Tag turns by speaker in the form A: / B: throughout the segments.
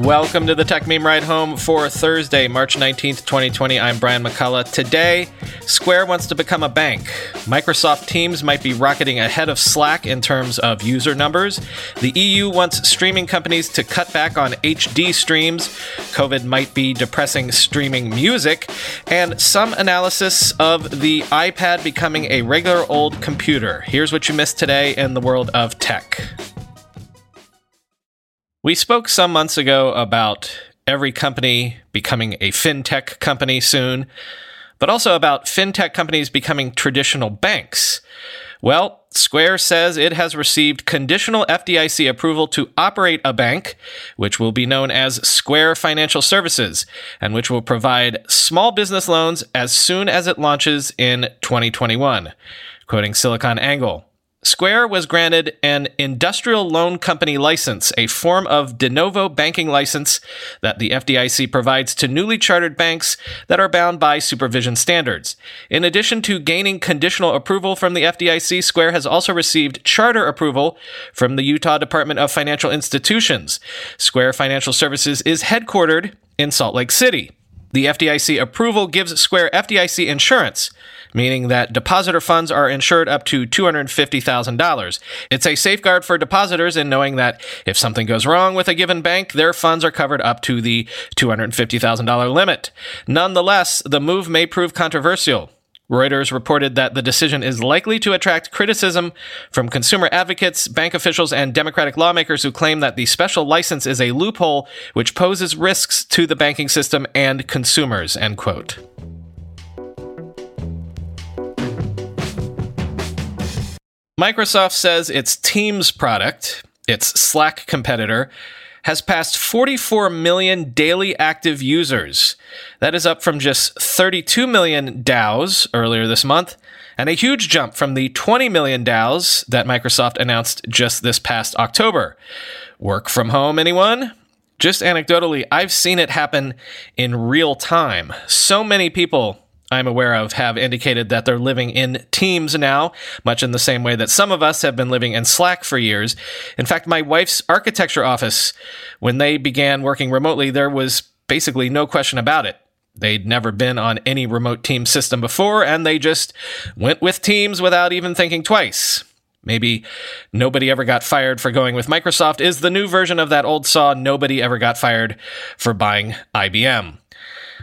A: Welcome to the Techmeme Ride Home for Thursday, March 19th, 2020. I'm Brian McCullough. Today, Square wants to become a bank. Microsoft Teams might be rocketing ahead of Slack in terms of user numbers. The EU wants streaming companies to cut back on HD streams. COVID might be depressing streaming music. And some analysis of the iPad becoming a regular old computer. Here's what you missed today in the world of tech. We spoke some months ago about every company becoming a fintech company soon, but also about fintech companies becoming traditional banks. Well, Square says it has received conditional FDIC approval to operate a bank, which will be known as Square Financial Services, and which will provide small business loans as soon as it launches in 2021. Quoting SiliconANGLE. Square was granted an industrial loan company license, a form of de novo banking license that the FDIC provides to newly chartered banks that are bound by supervision standards. In addition to gaining conditional approval from the FDIC, Square has also received charter approval from the Utah Department of Financial Institutions. Square Financial Services is headquartered in Salt Lake City. The FDIC approval gives Square FDIC insurance meaning that depositor funds are insured up to $250,000. It's a safeguard for depositors in knowing that if something goes wrong with a given bank, their funds are covered up to the $250,000 limit. Nonetheless, the move may prove controversial. Reuters reported that the decision is likely to attract criticism from consumer advocates, bank officials, and Democratic lawmakers who claim that the special license is a loophole which poses risks to the banking system and consumers. End quote. Microsoft says its Teams product, its Slack competitor, has passed 44 million daily active users. That is up from just 32 million DAUs earlier this month, and a huge jump from the 20 million DAUs that Microsoft announced just this past October. Work from home, anyone? Just anecdotally, I've seen it happen in real time. So many people I'm aware of have indicated that they're living in teams now, much in the same way that some of us have been living in Slack for years. In fact, my wife's architecture office, when they began working remotely, there was basically no question about it. They'd never been on any remote team system before, and they just went with Teams without even thinking twice. Maybe nobody ever got fired for going with Microsoft is the new version of that old saw nobody ever got fired for buying IBM.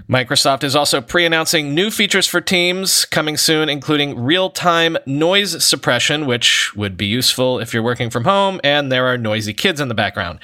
A: Microsoft is also pre announcing new features for Teams coming soon, including real time noise suppression, which would be useful if you're working from home and there are noisy kids in the background.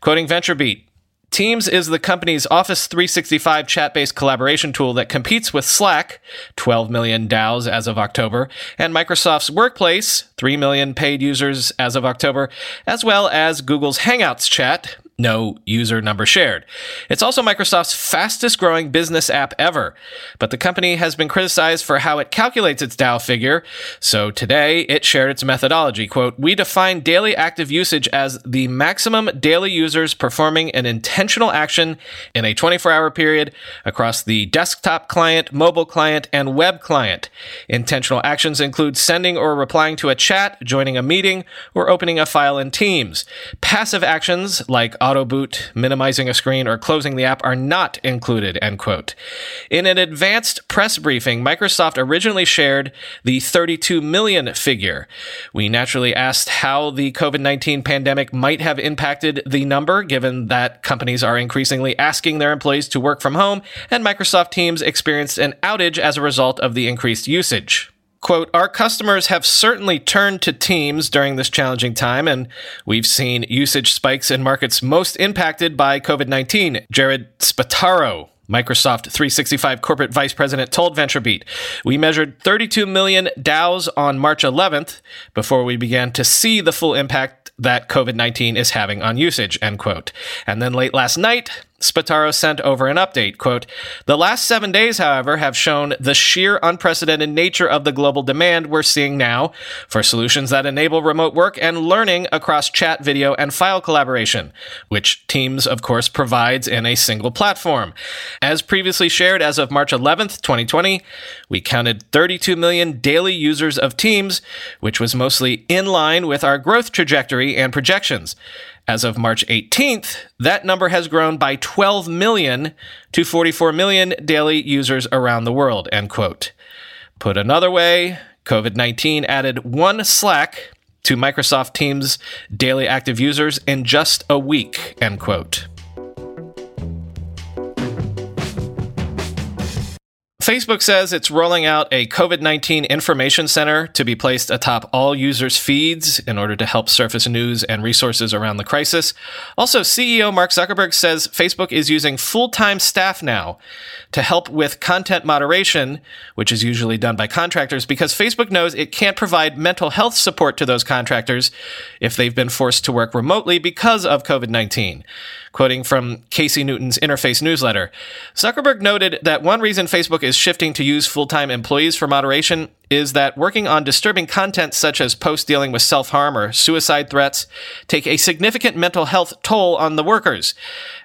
A: Quoting VentureBeat, Teams is the company's Office 365 chat based collaboration tool that competes with Slack, 12 million DAUs as of October, and Microsoft's Workplace, 3 million paid users as of October, as well as Google's Hangouts chat, no user number shared. It's also Microsoft's fastest growing business app ever, but the company has been criticized for how it calculates its DAU figure. So today it shared its methodology. Quote, we define daily active usage as the maximum daily users performing an intentional action in a 24 hour period across the desktop client, mobile client, and web client. Intentional actions include sending or replying to a chat, joining a meeting, or opening a file in Teams. Passive actions like auto boot, minimizing a screen, or closing the app are not included, end quote. In an advanced press briefing, Microsoft originally shared the 32 million figure. We naturally asked how the COVID 19 pandemic might have impacted the number, given that companies are increasingly asking their employees to work from home, and Microsoft Teams experienced an outage as a result of the increased usage. Quote, our customers have certainly turned to Teams during this challenging time, and we've seen usage spikes in markets most impacted by COVID 19. Jared Spataro, Microsoft 365 corporate vice president told VentureBeat, We measured 32 million DAUs on March 11th before we began to see the full impact that COVID 19 is having on usage, end quote. And then late last night, Spataro sent over an update. Quote, the last seven days, however, have shown the sheer unprecedented nature of the global demand we're seeing now for solutions that enable remote work and learning across chat, video, and file collaboration, which Teams, of course, provides in a single platform. As previously shared, as of March 11th, 2020, we counted 32 million daily users of Teams, which was mostly in line with our growth trajectory and projections. As of March 18th, that number has grown by 12 million to 44 million daily users around the world, end quote. Put another way, COVID 19 added one Slack to Microsoft Teams' daily active users in just a week, end quote. Facebook says it's rolling out a COVID 19 information center to be placed atop all users' feeds in order to help surface news and resources around the crisis. Also, CEO Mark Zuckerberg says Facebook is using full time staff now to help with content moderation, which is usually done by contractors, because Facebook knows it can't provide mental health support to those contractors if they've been forced to work remotely because of COVID 19. Quoting from Casey Newton's Interface newsletter, Zuckerberg noted that one reason Facebook is shifting to use full time employees for moderation is that working on disturbing content such as posts dealing with self harm or suicide threats take a significant mental health toll on the workers.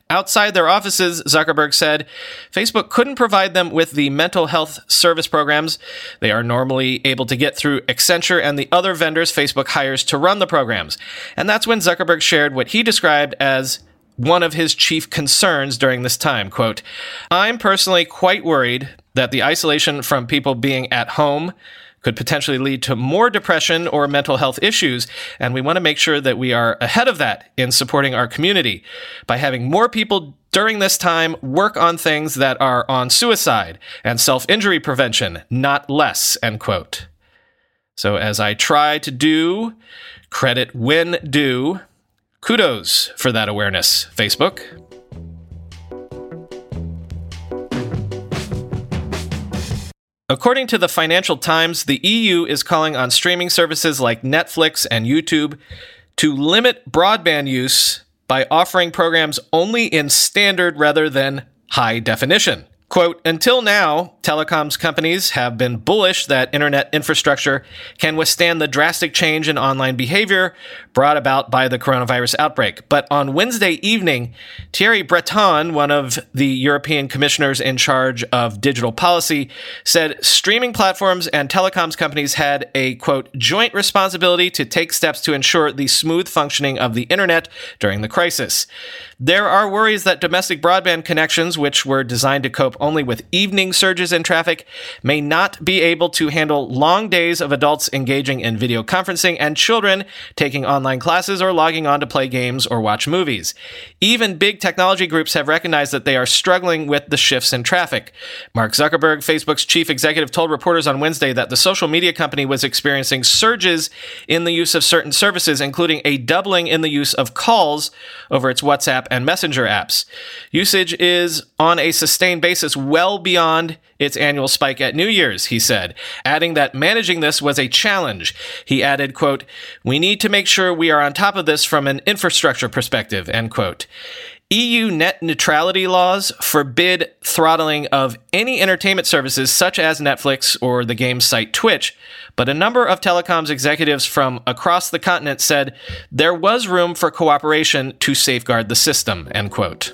A: Outside their offices, Zuckerberg said, Facebook couldn't provide them with the mental health service programs they are normally able to get through Accenture and the other vendors Facebook hires to run the programs. And that's when Zuckerberg shared what he described as one of his chief concerns during this time. Quote, I'm personally quite worried that the isolation from people being at home could potentially lead to more depression or mental health issues. And we want to make sure that we are ahead of that in supporting our community by having more people during this time work on things that are on suicide and self injury prevention, not less, end quote. So as I try to do, credit when due, Kudos for that awareness, Facebook. According to the Financial Times, the EU is calling on streaming services like Netflix and YouTube to limit broadband use by offering programs only in standard rather than high definition. Quote, until now, telecoms companies have been bullish that internet infrastructure can withstand the drastic change in online behavior brought about by the coronavirus outbreak. But on Wednesday evening, Thierry Breton, one of the European commissioners in charge of digital policy, said streaming platforms and telecoms companies had a quote, joint responsibility to take steps to ensure the smooth functioning of the internet during the crisis. There are worries that domestic broadband connections, which were designed to cope only with evening surges in traffic, may not be able to handle long days of adults engaging in video conferencing and children taking online classes or logging on to play games or watch movies. Even big technology groups have recognized that they are struggling with the shifts in traffic. Mark Zuckerberg, Facebook's chief executive, told reporters on Wednesday that the social media company was experiencing surges in the use of certain services, including a doubling in the use of calls over its WhatsApp and Messenger apps. Usage is on a sustained basis well beyond its annual spike at New Year's, he said, adding that managing this was a challenge. He added, quote, "We need to make we are on top of this from an infrastructure perspective." End quote. EU net neutrality laws forbid throttling of any entertainment services such as Netflix or the game site Twitch, but a number of telecoms executives from across the continent said there was room for cooperation to safeguard the system, end quote.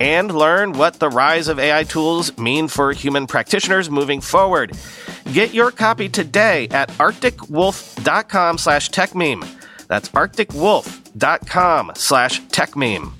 A: and learn what the rise of AI tools mean for human practitioners moving forward. Get your copy today at arcticwolf.com slash techmeme. That's arcticwolf.com slash techmeme.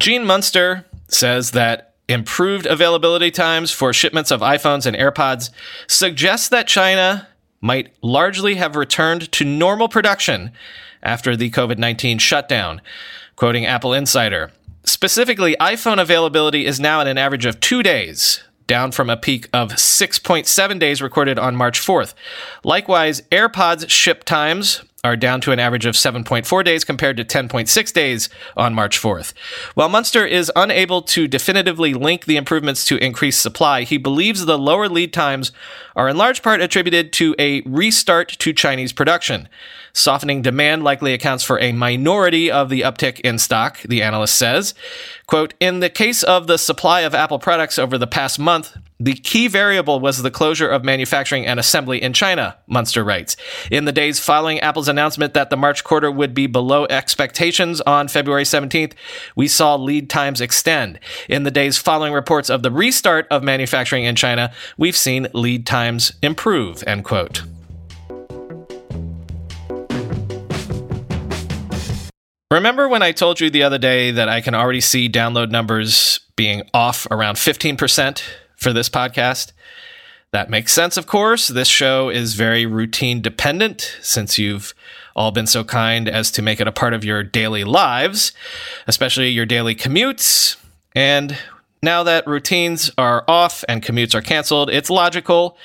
A: Gene Munster says that improved availability times for shipments of iPhones and AirPods suggests that China might largely have returned to normal production after the COVID 19 shutdown. Quoting Apple Insider Specifically, iPhone availability is now at an average of two days, down from a peak of 6.7 days recorded on March 4th. Likewise, AirPods ship times are down to an average of 7.4 days compared to 10.6 days on March 4th. While Munster is unable to definitively link the improvements to increased supply, he believes the lower lead times are in large part attributed to a restart to Chinese production. Softening demand likely accounts for a minority of the uptick in stock, the analyst says. Quote, in the case of the supply of Apple products over the past month, the key variable was the closure of manufacturing and assembly in China, Munster writes. In the days following Apple's announcement that the March quarter would be below expectations on February 17th, we saw lead times extend. In the days following reports of the restart of manufacturing in China, we've seen lead times improve, end quote. Remember when I told you the other day that I can already see download numbers being off around 15% for this podcast? That makes sense, of course. This show is very routine dependent since you've all been so kind as to make it a part of your daily lives, especially your daily commutes. And now that routines are off and commutes are canceled, it's logical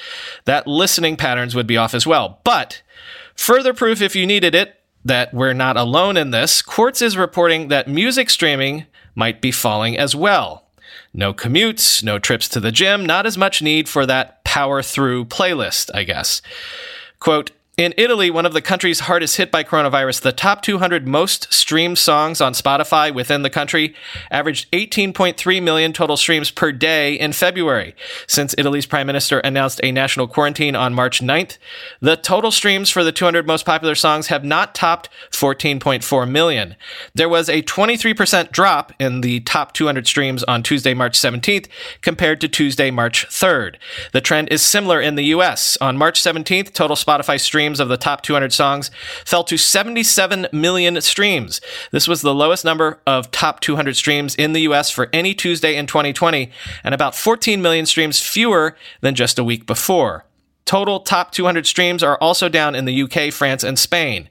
A: that listening patterns would be off as well. But further proof, if you needed it, that we're not alone in this, Quartz is reporting that music streaming might be falling as well. No commutes, no trips to the gym, not as much need for that power through playlist, I guess. Quote, in Italy, one of the countries hardest hit by coronavirus, the top 200 most streamed songs on Spotify within the country averaged 18.3 million total streams per day in February. Since Italy's prime minister announced a national quarantine on March 9th, the total streams for the 200 most popular songs have not topped 14.4 million. There was a 23% drop in the top 200 streams on Tuesday, March 17th compared to Tuesday, March 3rd. The trend is similar in the US. On March 17th, total Spotify streams streams of the top 200 songs fell to 77 million streams. This was the lowest number of top 200 streams in the US for any Tuesday in 2020, and about 14 million streams fewer than just a week before. Total top 200 streams are also down in the UK, France, and Spain.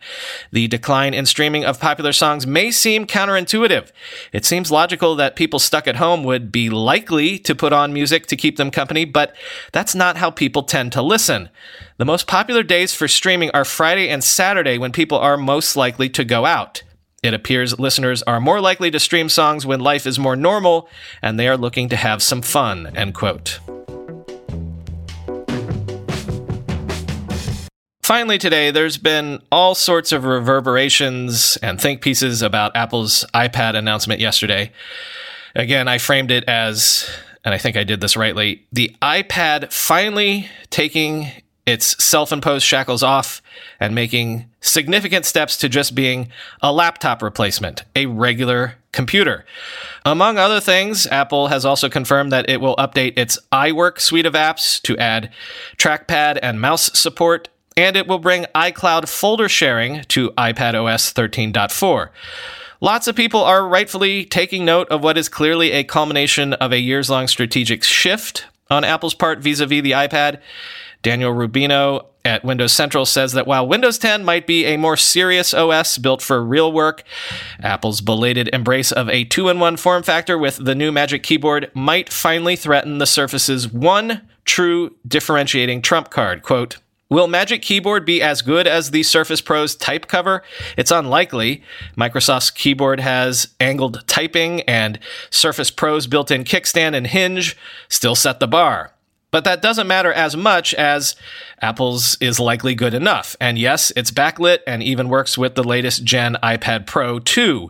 A: The decline in streaming of popular songs may seem counterintuitive. It seems logical that people stuck at home would be likely to put on music to keep them company, but that's not how people tend to listen. The most popular days for streaming are Friday and Saturday when people are most likely to go out. It appears listeners are more likely to stream songs when life is more normal and they are looking to have some fun, end quote. Finally, today, there's been all sorts of reverberations and think pieces about Apple's iPad announcement yesterday. Again, I framed it as, and I think I did this rightly, the iPad finally taking its self imposed shackles off and making significant steps to just being a laptop replacement, a regular computer. Among other things, Apple has also confirmed that it will update its iWork suite of apps to add trackpad and mouse support, and it will bring iCloud folder sharing to iPad OS 13.4. Lots of people are rightfully taking note of what is clearly a culmination of a years long strategic shift on Apple's part vis a vis the iPad. Daniel Rubino at Windows Central says that while Windows 10 might be a more serious OS built for real work, Apple's belated embrace of a two in one form factor with the new Magic Keyboard might finally threaten the Surface's one true differentiating trump card. Quote, Will Magic Keyboard be as good as the Surface Pro's type cover? It's unlikely. Microsoft's keyboard has angled typing, and Surface Pro's built in kickstand and hinge still set the bar. But that doesn't matter as much as Apple's is likely good enough. And yes, it's backlit and even works with the latest gen iPad Pro 2.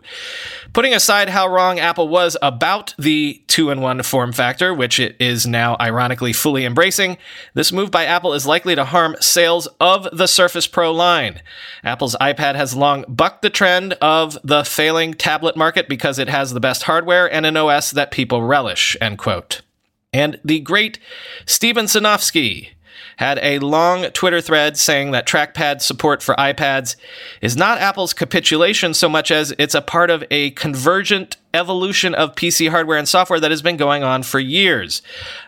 A: Putting aside how wrong Apple was about the two in one form factor, which it is now ironically fully embracing, this move by Apple is likely to harm sales of the Surface Pro line. Apple's iPad has long bucked the trend of the failing tablet market because it has the best hardware and an OS that people relish, end quote. And the great Steven Sinofsky had a long Twitter thread saying that trackpad support for iPads is not Apple's capitulation so much as it's a part of a convergent evolution of PC hardware and software that has been going on for years.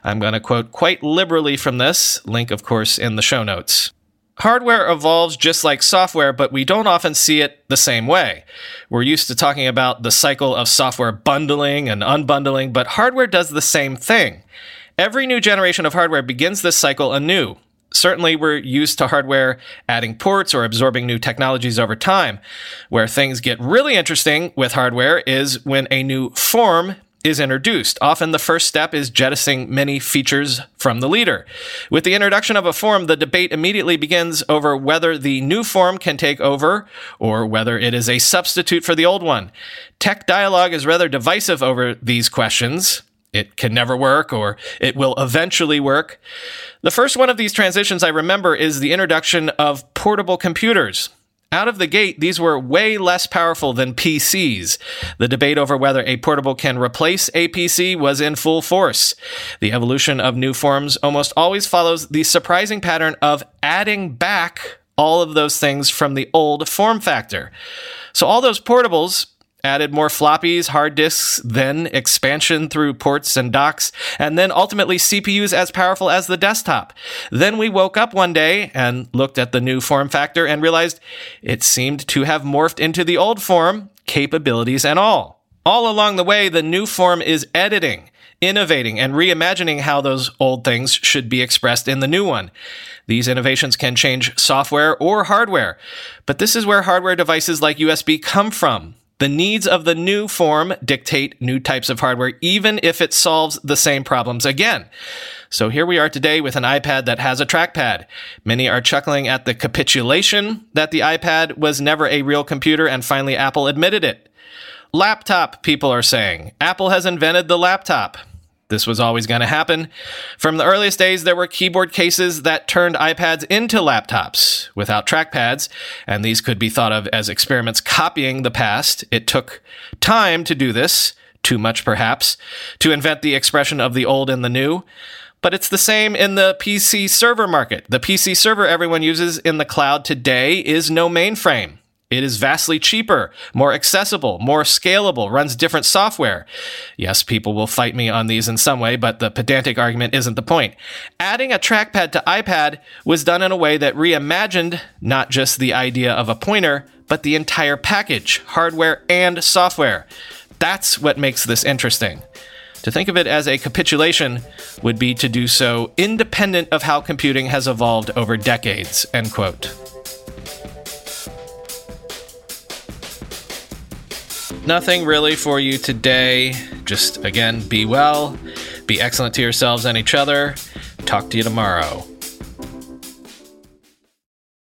A: I'm going to quote quite liberally from this, link, of course, in the show notes. Hardware evolves just like software, but we don't often see it the same way. We're used to talking about the cycle of software bundling and unbundling, but hardware does the same thing. Every new generation of hardware begins this cycle anew. Certainly, we're used to hardware adding ports or absorbing new technologies over time. Where things get really interesting with hardware is when a new form is introduced. Often the first step is jettisoning many features from the leader. With the introduction of a form, the debate immediately begins over whether the new form can take over or whether it is a substitute for the old one. Tech dialogue is rather divisive over these questions. It can never work or it will eventually work. The first one of these transitions I remember is the introduction of portable computers. Out of the gate, these were way less powerful than PCs. The debate over whether a portable can replace a PC was in full force. The evolution of new forms almost always follows the surprising pattern of adding back all of those things from the old form factor. So all those portables added more floppies, hard disks, then expansion through ports and docks, and then ultimately CPUs as powerful as the desktop. Then we woke up one day and looked at the new form factor and realized it seemed to have morphed into the old form, capabilities and all. All along the way, the new form is editing, innovating, and reimagining how those old things should be expressed in the new one. These innovations can change software or hardware, but this is where hardware devices like USB come from. The needs of the new form dictate new types of hardware, even if it solves the same problems again. So here we are today with an iPad that has a trackpad. Many are chuckling at the capitulation that the iPad was never a real computer, and finally Apple admitted it. Laptop, people are saying. Apple has invented the laptop. This was always going to happen. From the earliest days, there were keyboard cases that turned iPads into laptops without trackpads, and these could be thought of as experiments copying the past. It took time to do this, too much perhaps, to invent the expression of the old and the new. But it's the same in the PC server market. The PC server everyone uses in the cloud today is no mainframe. It is vastly cheaper, more accessible, more scalable, runs different software. Yes, people will fight me on these in some way, but the pedantic argument isn't the point. Adding a trackpad to iPad was done in a way that reimagined not just the idea of a pointer, but the entire package, hardware and software. That's what makes this interesting. To think of it as a capitulation would be to do so independent of how computing has evolved over decades, end quote. Nothing really for you today. Just again, be well, be excellent to yourselves and each other. Talk to you tomorrow.